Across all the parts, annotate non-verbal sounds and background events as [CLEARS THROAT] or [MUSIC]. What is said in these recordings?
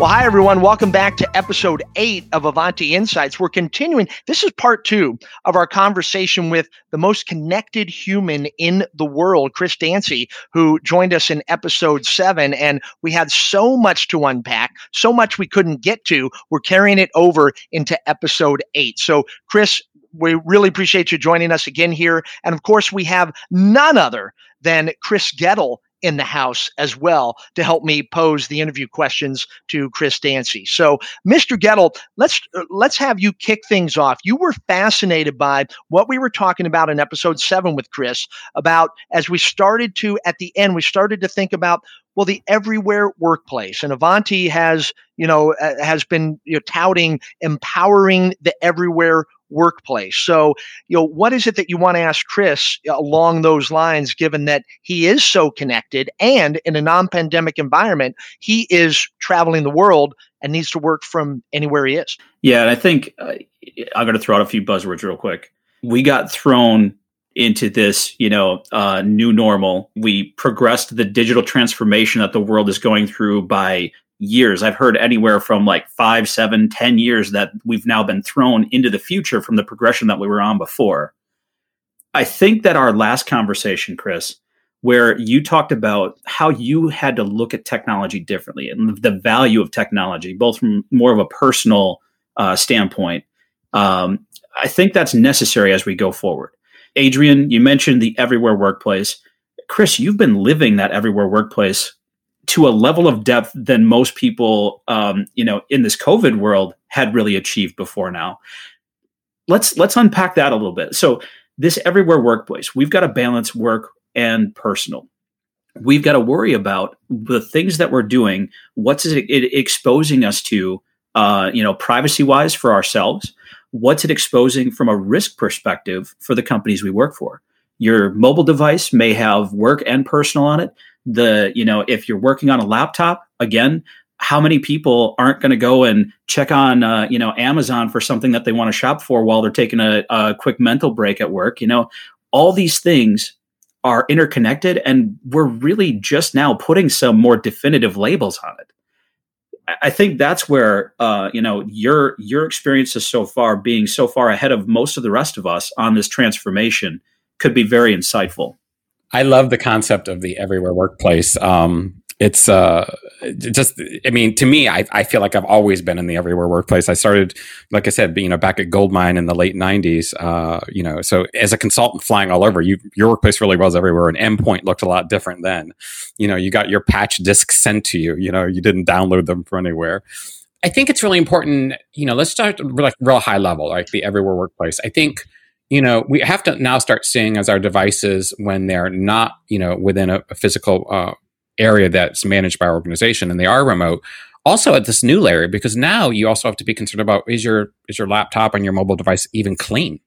Well, hi, everyone. Welcome back to episode eight of Ivanti Insights. We're continuing. This is part two of our conversation with the most connected human in the world, Chris Dancy, who joined us in episode seven. And we had so much to unpack, so much we couldn't get to. We're carrying it over into episode eight. So, Chris, we really appreciate you joining us again here. And of course, we have none other than Chris Gettle in the house as well to help me pose the interview questions to Chris Dancy. So, Mr. Gettle, let's uh, let's have you kick things off. You were fascinated by what we were talking about in episode 7 with Chris about as we started to at the end we started to think about well the everywhere workplace and Ivanti has you know uh, has been you know, touting empowering the everywhere workplace. So, you know, what is it that you want to ask Chris along those lines, given that he is so connected and in a non pandemic environment, he is traveling the world and needs to work from anywhere he is? Yeah. And I think uh, I'm going to throw out a few buzzwords real quick. We got thrown into this, you know, uh, new normal. We progressed the digital transformation that the world is going through by years. I've heard anywhere from like five, seven, ten years that we've now been thrown into the future from the progression that we were on before. I think that our last conversation, Chris, where you talked about how you had to look at technology differently and the value of technology, both from more of a personal uh, standpoint. Um, I think that's necessary as we go forward. Adrian, you mentioned the everywhere workplace. Chris, you've been living that everywhere workplace to a level of depth than most people, um, you know, in this COVID world had really achieved before now. Let's let's unpack that a little bit. So this everywhere workplace, we've got to balance work and personal. We've got to worry about the things that we're doing. What's it, exposing us to, uh, you know, privacy wise for ourselves? What's it exposing from a risk perspective for the companies we work for? Your mobile device may have work and personal on it the you know if you're working on a laptop again how many people aren't going to go and check on uh, you know amazon for something that they want to shop for while they're taking a, a quick mental break at work you know all these things are interconnected and we're really just now putting some more definitive labels on it I think that's where uh, you know your your experiences so far, being so far ahead of most of the rest of us on this transformation, could be very insightful. I love the concept of the everywhere workplace. Um, it's uh, just, I mean, to me, I, I feel like I've always been in the everywhere workplace. I started, like I said, you know, back at Goldmine in the late '90s. Uh, you know, so as a consultant flying all over, you, your workplace really was everywhere. And Endpoint looked a lot different then. You know, you got your patch discs sent to you. You know, you didn't download them from anywhere. I think it's really important. You know, let's start like real high level, like the everywhere workplace. I think you know, we have to now start seeing as our devices when they're not, you know, within a, a physical uh, area that's managed by our organization and they are remote. Also, at this new layer, because now you also have to be concerned about is your is your laptop and your mobile device even clean?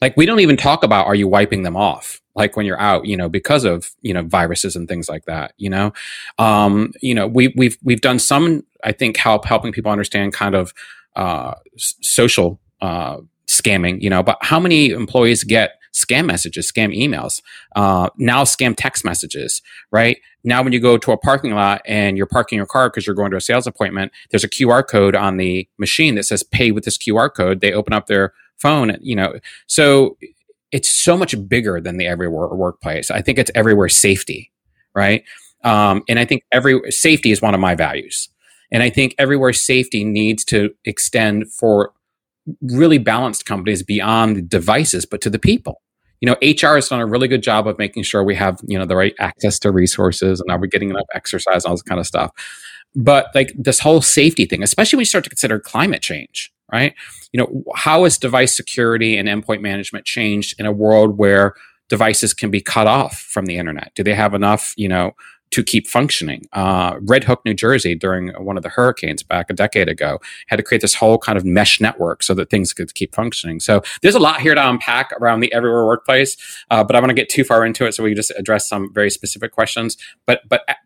Like we don't even talk about are you wiping them off? Like when you're out, you know, because of you know viruses and things like that. You know, um, you know, we, we've we've done some, I think, help helping people understand kind of uh, social uh, scamming, you know, but how many employees get scam messages, scam emails, uh, now scam text messages, right? Now, when you go to a parking lot and you're parking your car because you're going to a sales appointment, there's a QR code on the machine that says pay with this QR code. They open up their phone, you know, so it's so much bigger than the everywhere workplace. I think it's everywhere safety, right? Um, and I think every safety is one of my values. And I think everywhere safety needs to extend for really balanced companies beyond devices, but to the people. You know, HR has done a really good job of making sure we have, you know, the right access to resources and are we getting enough exercise and all this kind of stuff. But like this whole safety thing, especially when you start to consider climate change, right? You know, how has device security and endpoint management changed in a world where devices can be cut off from the internet? Do they have enough, you know, to keep functioning. Uh, Red Hook, New Jersey, during one of the hurricanes back a decade ago, had to create this whole kind of mesh network so that things could keep functioning. So there's a lot here to unpack around the everywhere workplace, uh, but I want to get too far into it, so we just address some very specific questions. But but at,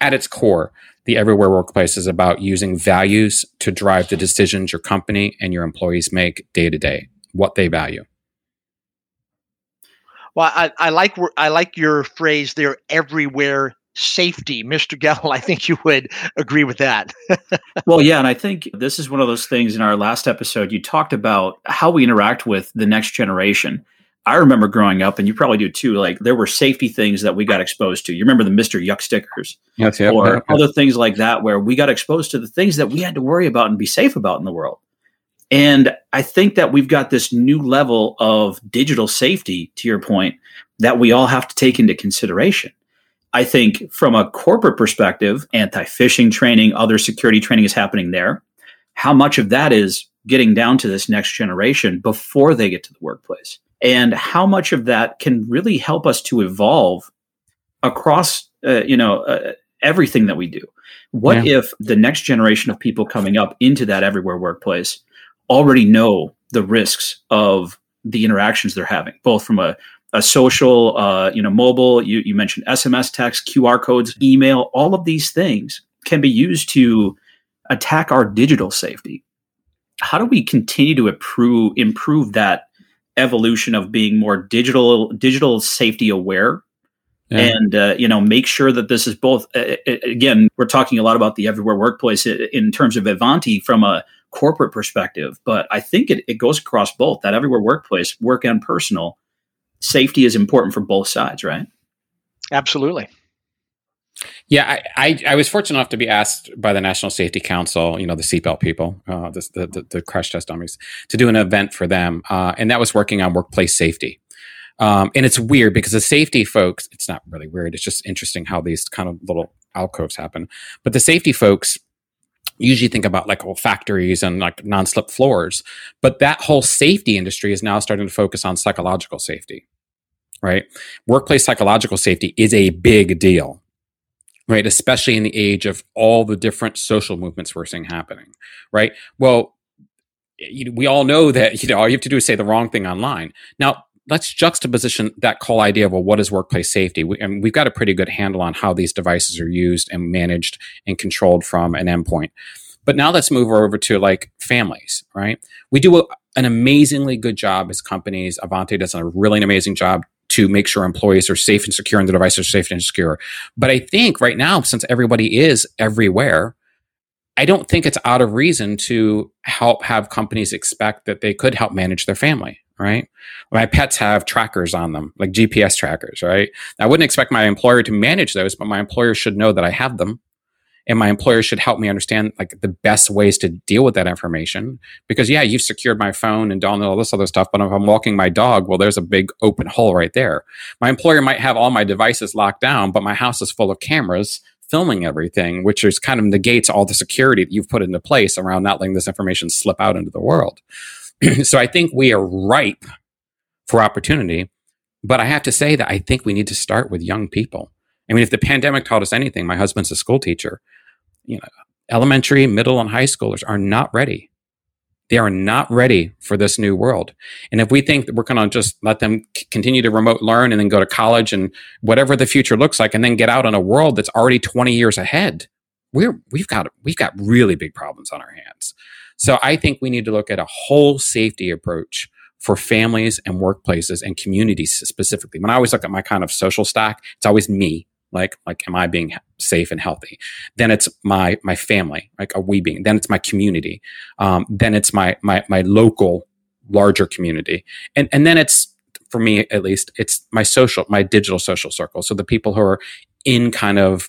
at its core, the everywhere workplace is about using values to drive the decisions your company and your employees make day to day, what they value. Well, I, I like I like your phrase. They're everywhere safety. Mr. Gettle, [LAUGHS] I think you would agree with that. [LAUGHS] well, yeah. And I think this is one of those things in our last episode, you talked about how we interact with the next generation. I remember growing up, and you probably do too. Like there were safety things that we got exposed to. You remember the Mister Yuk stickers, yes, yep, or yep, other things like that, where we got exposed to the things that we had to worry about and be safe about in the world. And I think that we've got this new level of digital safety, to your point, that we all have to take into consideration. I think from a corporate perspective, anti phishing training, other security training is happening there. How much of that is getting down to this next generation before they get to the workplace? and how much of that can really help us to evolve across uh, you know uh, everything that we do what yeah. if the next generation of people coming up into that everywhere workplace already know the risks of the interactions they're having both from a, a social uh, you know mobile you, you mentioned sms text qr codes email all of these things can be used to attack our digital safety how do we continue to improve improve that evolution of being more digital digital safety aware yeah. and uh, you know make sure that this is both uh, again we're talking a lot about the everywhere workplace in terms of Ivanti from a corporate perspective but i think it, it goes across both that everywhere workplace work and personal safety is important for both sides right absolutely yeah, I, I, I, was fortunate enough to be asked by the National Safety Council, you know, the seatbelt people, uh, the, the, the, crash test dummies, to do an event for them. Uh, and that was working on workplace safety. Um, and it's weird because the safety folks, it's not really weird. It's just interesting how these kind of little alcoves happen. But the safety folks usually think about like whole factories and like non-slip floors. But that whole safety industry is now starting to focus on psychological safety, right? Workplace psychological safety is a big deal right? Especially in the age of all the different social movements we're seeing happening, right? Well, we all know that you know all you have to do is say the wrong thing online. Now, let's juxtaposition that whole idea of well, what is workplace safety? We, and we've got a pretty good handle on how these devices are used and managed and controlled from an endpoint. But now let's move over to like families, right? We do a, an amazingly good job as companies. Ivanti does a really amazing job to make sure employees are safe and secure and the devices are safe and secure. But I think right now, since everybody is everywhere, I don't think it's out of reason to help have companies expect that they could help manage their family, right? My pets have trackers on them, like GPS trackers, right? I wouldn't expect my employer to manage those, but my employer should know that I have them and my employer should help me understand like the best ways to deal with that information. Because yeah you've secured my phone and done all this other stuff but if i'm walking my dog well there's a big open hole right there. My employer might have all my devices locked down but my house is full of cameras filming everything which is kind of negates all the security that you've put into place around not letting this information slip out into the world. [CLEARS THROAT] So i think we are ripe for opportunity but i have to say that i think we need to start with young people I mean, if the pandemic taught us anything, my husband's a school teacher you know, elementary, middle, and high schoolers are not ready. They are not ready for this new world. And if we think that we're going to just let them c- continue to remote learn and then go to college and whatever the future looks like, and then get out in a world that's already 20 years ahead, we're, we've got, we've got really big problems on our hands. So I think we need to look at a whole safety approach for families and workplaces and communities specifically. When I always look at my kind of social stack, it's always me, like like am i being safe and healthy? Then it's my my family like are we being then it's my community. Um, then it's my my my local larger community. And and then it's for me at least it's my social my digital social circle. So the people who are in kind of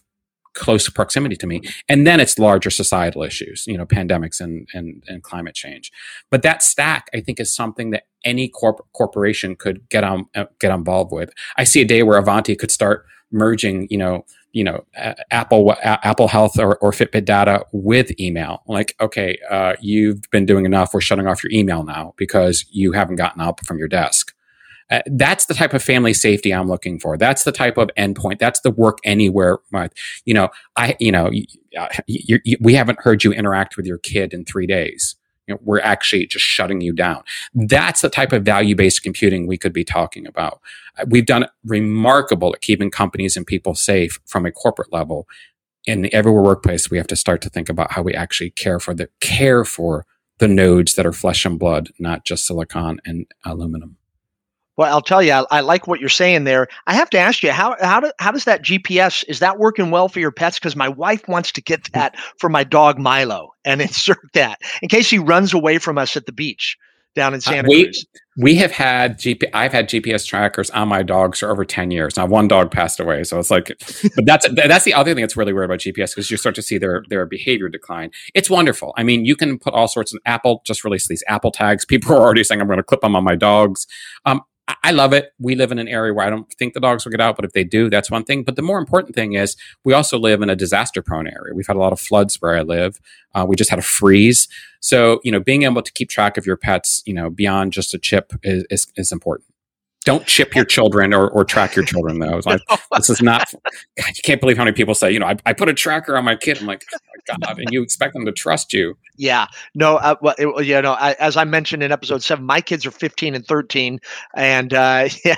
close proximity to me. And then it's larger societal issues you know pandemics and and, and climate change. But that stack i think is something that any corp- corporation could get on uh, get involved with. I see a day where Ivanti could start merging, you know, you know, Apple Apple Health or, or Fitbit data with email. Like, okay, uh, you've been doing enough. We're shutting off your email now because you haven't gotten up from your desk. Uh, that's the type of family safety I'm looking for. That's the type of endpoint. That's the work anywhere. You know, I, you know, you, you, we haven't heard you interact with your kid in three days. You know, we're actually just shutting you down. That's the type of value based computing we could be talking about. Uh, we've done remarkable at keeping companies and people safe from a corporate level. In everywhere workplace, we have to start to think about how we actually care for the care for the nodes that are flesh and blood, not just silicon and aluminum. Well, I'll tell you, I, I, like what you're saying there. I have to ask you, how how do, how does that GPS is that working well for your pets? Because my wife wants to get that for my dog Milo and [LAUGHS] insert that in case he runs away from us at the beach down in uh, Santa uh, we, Cruz. We have had GP. I've had GPS trackers on my dogs for over ten years. Now, one dog passed away, so it's like, but that's [LAUGHS] that's the other thing that's really weird about GPS because you start to see their their behavior decline. It's wonderful. I mean, you can put all sorts of Apple just released these Apple tags. People are already saying I'm going to clip them on my dogs. Um, I love it. We live in an area where I don't think the dogs will get out, but if they do, that's one thing. But the more important thing is we also live in a disaster prone area. We've had a lot of floods where I live. Uh, we just had a freeze. So, you know, being able to keep track of your pets, you know, beyond just a chip is, is, is important. Don't chip your children or, or track your children, though. Like, [LAUGHS] this is not, God, you can't believe how many people say, you know, I, I put a tracker on my kid. I'm like, oh my God, and you expect them to trust you. Yeah. No, uh, well, it, you know, I, as I mentioned in episode seven, my kids are 15 and 13. And uh, [LAUGHS] yeah,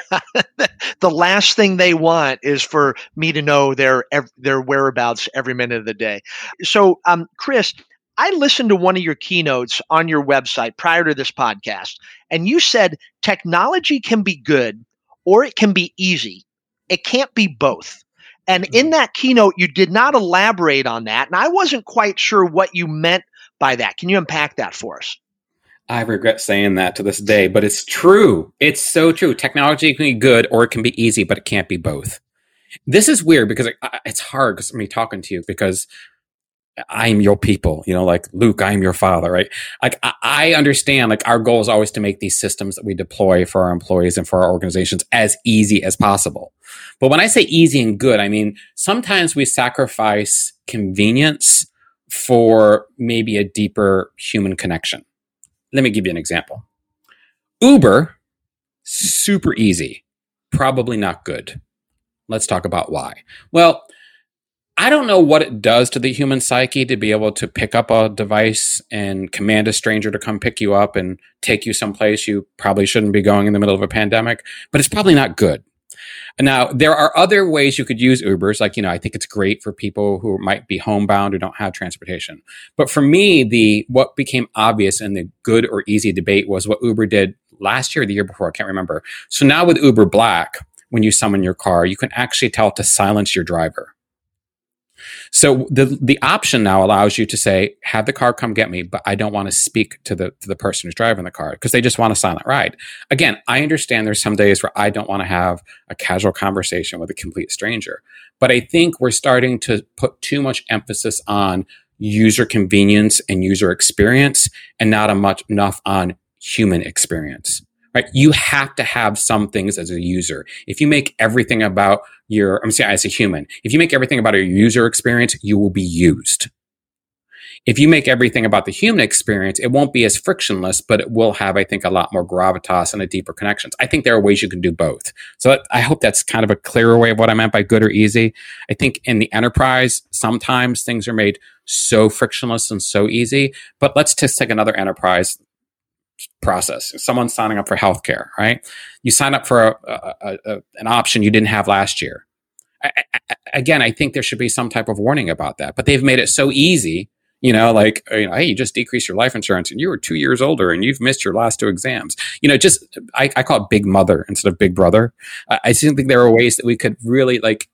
the last thing they want is for me to know their, their whereabouts every minute of the day. So, um, Chris, I listened to one of your keynotes on your website prior to this podcast, and you said technology can be good or it can be easy. It can't be both. And in mm-hmm. that keynote, you did not elaborate on that. And I wasn't quite sure what you meant by that. Can you unpack that for us? I regret saying that to this day, but it's true. It's so true. Technology can be good or it can be easy, but it can't be both. This is weird because it's hard because me talking to you because I'm your people, you know, like Luke, I'm your father, right? Like I understand, like our goal is always to make these systems that we deploy for our employees and for our organizations as easy as possible. But when I say easy and good, I mean, sometimes we sacrifice convenience for maybe a deeper human connection. Let me give you an example. Uber, super easy, probably not good. Let's talk about why. Well, I don't know what it does to the human psyche to be able to pick up a device and command a stranger to come pick you up and take you someplace you probably shouldn't be going in the middle of a pandemic, but it's probably not good. Now, there are other ways you could use Ubers. Like, you know, I think it's great for people who might be homebound or don't have transportation. But for me, the, what became obvious in the good or easy debate was what Uber did last year, or the year before. I can't remember. So now with Uber Black, when you summon your car, you can actually tell it to silence your driver. So the the option now allows you to say, have the car come get me, but I don't want to speak to the to the person who's driving the car because they just want a silent ride. Again, I understand there's some days where I don't want to have a casual conversation with a complete stranger. But I think we're starting to put too much emphasis on user convenience and user experience and not a much enough on human experience right? You have to have some things as a user. If you make everything about your, I'm saying as a human, if you make everything about your user experience, you will be used. If you make everything about the human experience, it won't be as frictionless, but it will have, I think, a lot more gravitas and a deeper connections. I think there are ways you can do both. So I hope that's kind of a clearer way of what I meant by good or easy. I think in the enterprise, sometimes things are made so frictionless and so easy. But let's just take another enterprise process. Someone signing up for healthcare, right? You sign up for a, a, a, an option you didn't have last year. I, I, again, I think there should be some type of warning about that, but they've made it so easy. You know, like, you know, hey, you just decreased your life insurance and you were two years older and you've missed your last two exams. You know, just, I, I call it big mother instead of big brother. I, I think there are ways that we could really like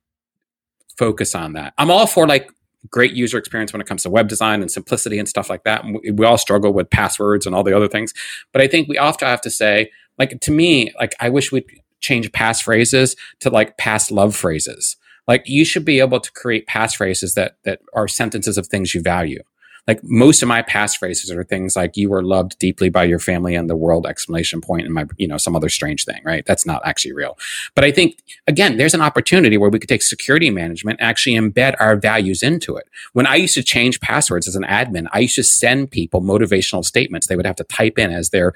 focus on that. I'm all for like great user experience when it comes to web design and simplicity and stuff like that. We, we all struggle with passwords and all the other things, but I think we often have to say, like to me, like I wish we'd change passphrases to like past love phrases. Like you should be able to create passphrases that that are sentences of things you value like most of my passphrases are things like you were loved deeply by your family and the world exclamation point and my you know some other strange thing right? That's not actually real. But i think again there's an opportunity where we could take security management and actually embed our values into it. When i used to change passwords as an admin i used to send people motivational statements. They would have to type in as their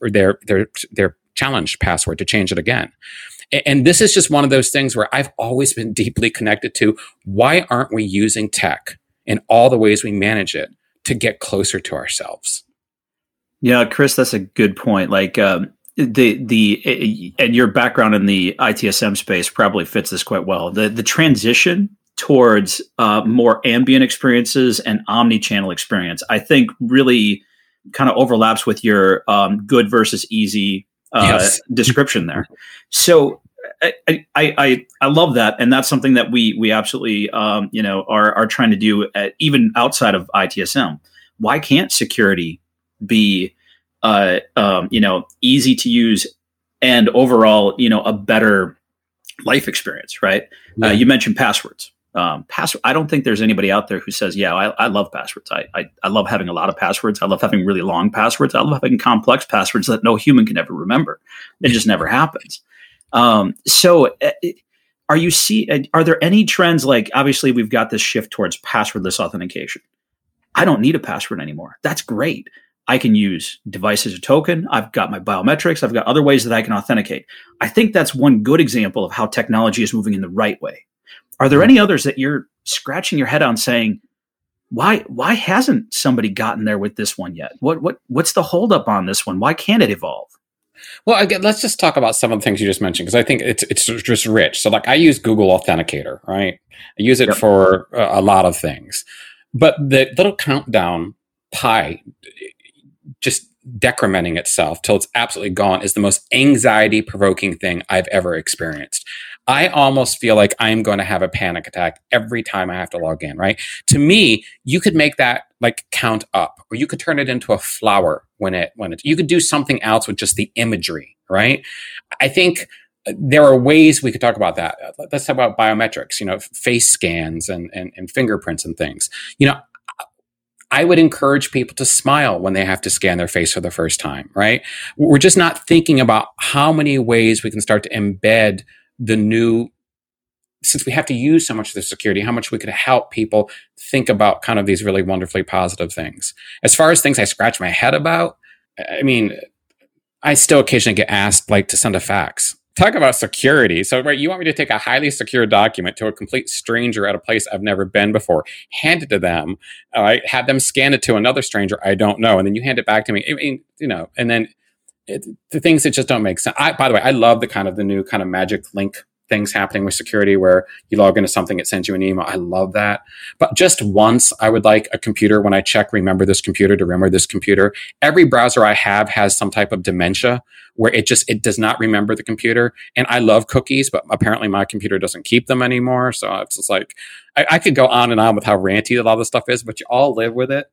or their their their challenged password to change it again. And this is just one of those things where I've always been deeply connected to why aren't we using tech in all the ways we manage it to get closer to ourselves. Yeah, Chris, that's a good point. Like um, the the and your background in the ITSM space probably fits this quite well. The the transition towards uh, more ambient experiences and omni-channel experience, I think, really kind of overlaps with your um, good versus easy uh, yes. description there. So I, I, I, I love that, and that's something that we we absolutely um, you know are are trying to do at, even outside of ITSM. Why can't security be uh, um, you know easy to use and overall you know a better life experience? Right? Uh, yeah. Uh, you mentioned passwords. Um, password. I don't think there's anybody out there who says, "Yeah, I, I love passwords. I, I I love having a lot of passwords. I love having really long passwords. I love having complex passwords that no human can ever remember. It just never happens." Um, so, uh, are you see? Uh, are there any trends? Like, obviously, we've got this shift towards passwordless authentication. I don't need a password anymore. That's great. I can use device as a token. I've got my biometrics. I've got other ways that I can authenticate. I think that's one good example of how technology is moving in the right way. Are there any others that you're scratching your head on saying, why why hasn't somebody gotten there with this one yet? What what what's the holdup on this one? Why can't it evolve? Well, again, let's just talk about some of the things you just mentioned because I think it's it's just rich. So, like, I use Google Authenticator, right? I use it yep. for a, a lot of things, but the little countdown pie just decrementing itself till it's absolutely gone is the most anxiety provoking thing I've ever experienced. I almost feel like I'm going to have a panic attack every time I have to log in, right? To me, you could make that like count up or you could turn it into a flower when it when it you could do something else with just the imagery, right? I think uh, there are ways we could talk about that. Uh, let's talk about biometrics, you know, face scans and, and, and fingerprints and things. You know, I would encourage people to smile when they have to scan their face for the first time, right? We're just not thinking about how many ways we can start to embed the new since we have to use so much of the security, how much we could help people think about kind of these really wonderfully positive things. As far as things I scratch my head about, I mean, I still occasionally get asked like to send a fax. Talk about security. So, right, you want me to take a highly secure document to a complete stranger at a place I've never been before, hand it to them, all right, have them scan it to another stranger I don't know, and then you hand it back to me. I mean, you know, and then it, the things that just don't make sense. I, by the way, I love the kind of the new kind of magic link things happening with security where you log into something, it sends you an email. I love that. But just once, I would like a computer when I check, remember this computer to remember this computer. Every browser I have has some type of dementia where it just, it does not remember the computer. And I love cookies, but apparently my computer doesn't keep them anymore. So it's just like, I, I could go on and on with how ranty a lot of this stuff is, but you all live with it.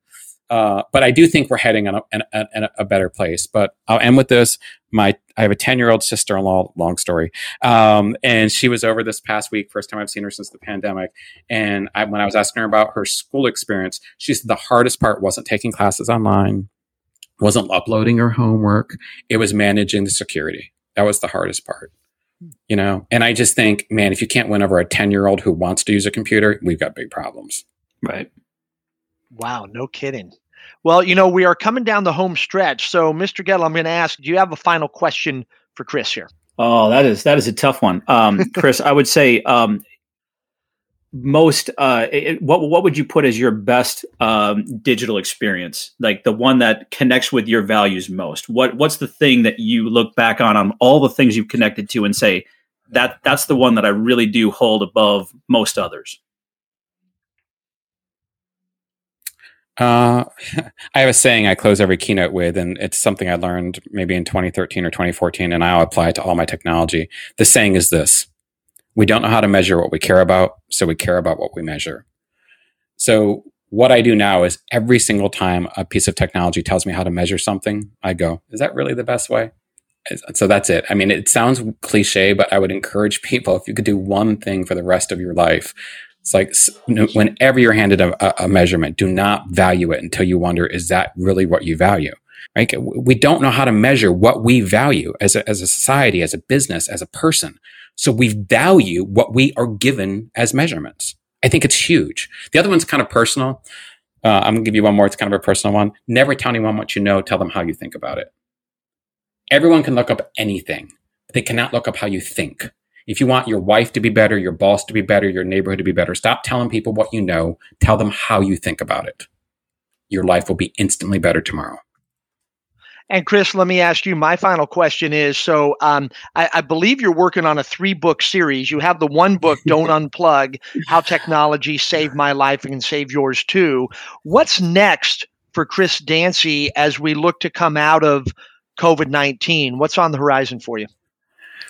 Uh, but I do think we're heading in a, in, a, in a, better place. But I'll end with this. My I have a ten year old sister in law. Long story. Um, and she was over this past week. First time I've seen her since the pandemic. And I, when I was asking her about her school experience, she said the hardest part wasn't taking classes online, wasn't uploading her homework. It was managing the security. That was the hardest part. You know, and I just think, man, if you can't win over a ten year old who wants to use a computer, we've got big problems. Right. Wow, no kidding. Well, you know, we are coming down the home stretch. So, Mr. Gettle, I'm going to ask, do you have a final question for Chris here? Oh, that is that is a tough one, um, [LAUGHS] Chris. I would say um, most. Uh, it, what what would you put as your best um, digital experience? Like the one that connects with your values most. What what's the thing that you look back on on all the things you've connected to and say that that's the one that I really do hold above most others. Uh, [LAUGHS] I have a saying I close every keynote with, and it's something I learned maybe in 2013 or 2014, and I'll apply it to all my technology. The saying is this We don't know how to measure what we care about, so we care about what we measure. So, what I do now is every single time a piece of technology tells me how to measure something, I go, Is that really the best way? So that's it. I mean, it sounds cliche, but I would encourage [LAUGHS] people if you could do one thing for the rest of your life, it's like whenever you're handed a, a, measurement, do not value it until you wonder, is that really what you value? Right? We don't know how to measure what we value as a, as a society, as a business, as a person. So we value what we are given as measurements. I think it's huge. The other one's kind of personal. Uh, I'm to give you one more. It's kind of a personal one. Never tell anyone what you know. Tell them how you think about it. Everyone can look up anything, but they cannot look up how you think. If you want your wife to be better, your boss to be better, your neighborhood to be better, stop telling people what you know. Tell them how you think about it. Your life will be instantly better tomorrow. And Chris, let me ask you. My final question is: so um, I, I, believe you're working on a three book series. You have the one book, [LAUGHS] "Don't Unplug: How Technology Saved My Life and Can Save Yours Too." What's next for Chris Dancy as we look to come out of COVID 19. What's on the horizon for you?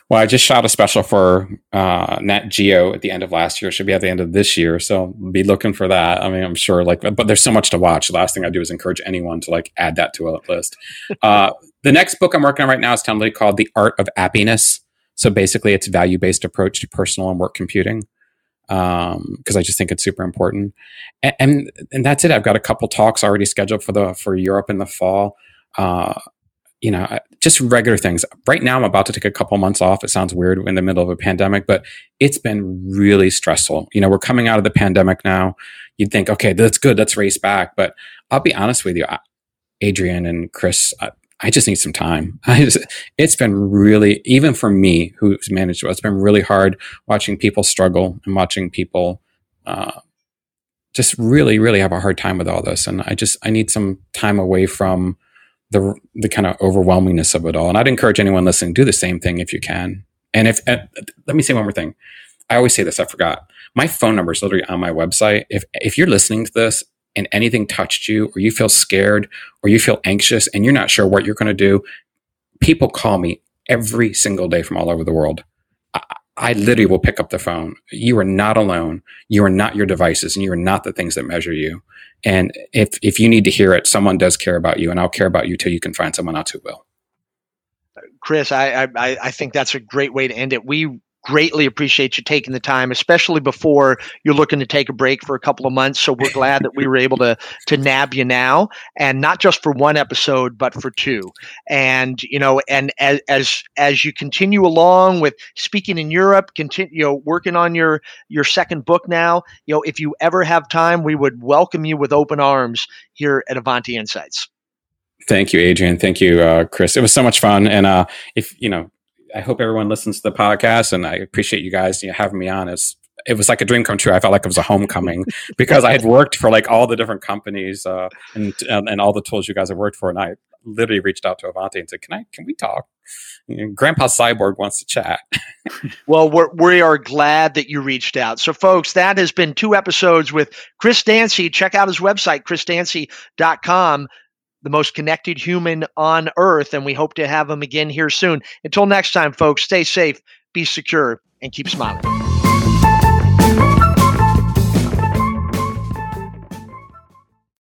Well, I just shot a special for uh, Nat Geo at the end of last year. It Should be at the end of this year, so be looking for that. I mean, I'm sure like, but there's so much to watch. The last thing I do is encourage anyone to like add that to a list. [LAUGHS] Uh, the next book I'm working on right now is tentatively called The Art of Happiness. So basically, it's value based approach to personal and work computing because um, I just think it's super important. And, and, and that's it. I've got a couple talks already scheduled for the for Europe in the fall. Uh, you know, just regular things. Right now, I'm about to take a couple months off. It sounds weird in the middle of a pandemic, but it's been really stressful. You know, we're coming out of the pandemic now. You'd think, okay, that's good. Let's race back. But I'll be honest with you, Adrian and Chris, I, just need some time. [LAUGHS] Just, it's been really, even for me who's managed, it's been really hard watching people struggle and watching people uh, just really, really have a hard time with all this. And I just, I need some time away from the the kind of overwhelmingness of it all. And I'd encourage anyone listening do the same thing if you can. And if let me say one more thing, I always say this. I forgot my phone number is literally on my website. If if you're listening to this and anything touched you, or you feel scared, or you feel anxious, and you're not sure what you're going to do, people call me every single day from all over the world. I, I literally will pick up the phone. You are not alone. You are not your devices, and you are not the things that measure you. And if if you need to hear it, someone does care about you, and I'll care about you till you can find someone else who will. Chris, I, I I think that's a great way to end it. We greatly appreciate you taking the time, especially before you're looking to take a break for a couple of months. So we're glad that we were able to to nab you now, and not just for one episode, but for two. And you know, and as as as you continue along with speaking in Europe, continue you know working on your your second book now. You know, if you ever have time, we would welcome you with open arms here at Ivanti Insights. Thank you, Adrian. Thank you, uh, Chris. It was so much fun. And uh, if you know, I hope everyone listens to the podcast, and I appreciate you guys you know, having me on. It's, it was like a dream come true. I felt like it was a homecoming [LAUGHS] because I had worked for like all the different companies uh, and, and, and all the tools you guys have worked for, and I literally reached out to Ivanti and said, "Can I? Can we talk?" Grandpa Cyborg wants to chat. [LAUGHS] well, we're, we are glad that you reached out. So, folks, that has been two episodes with Chris Dancy. Check out his website, chrisdancy.com the most connected human on earth. And we hope to have him again here soon. Until next time, folks, stay safe, be secure, and keep smiling.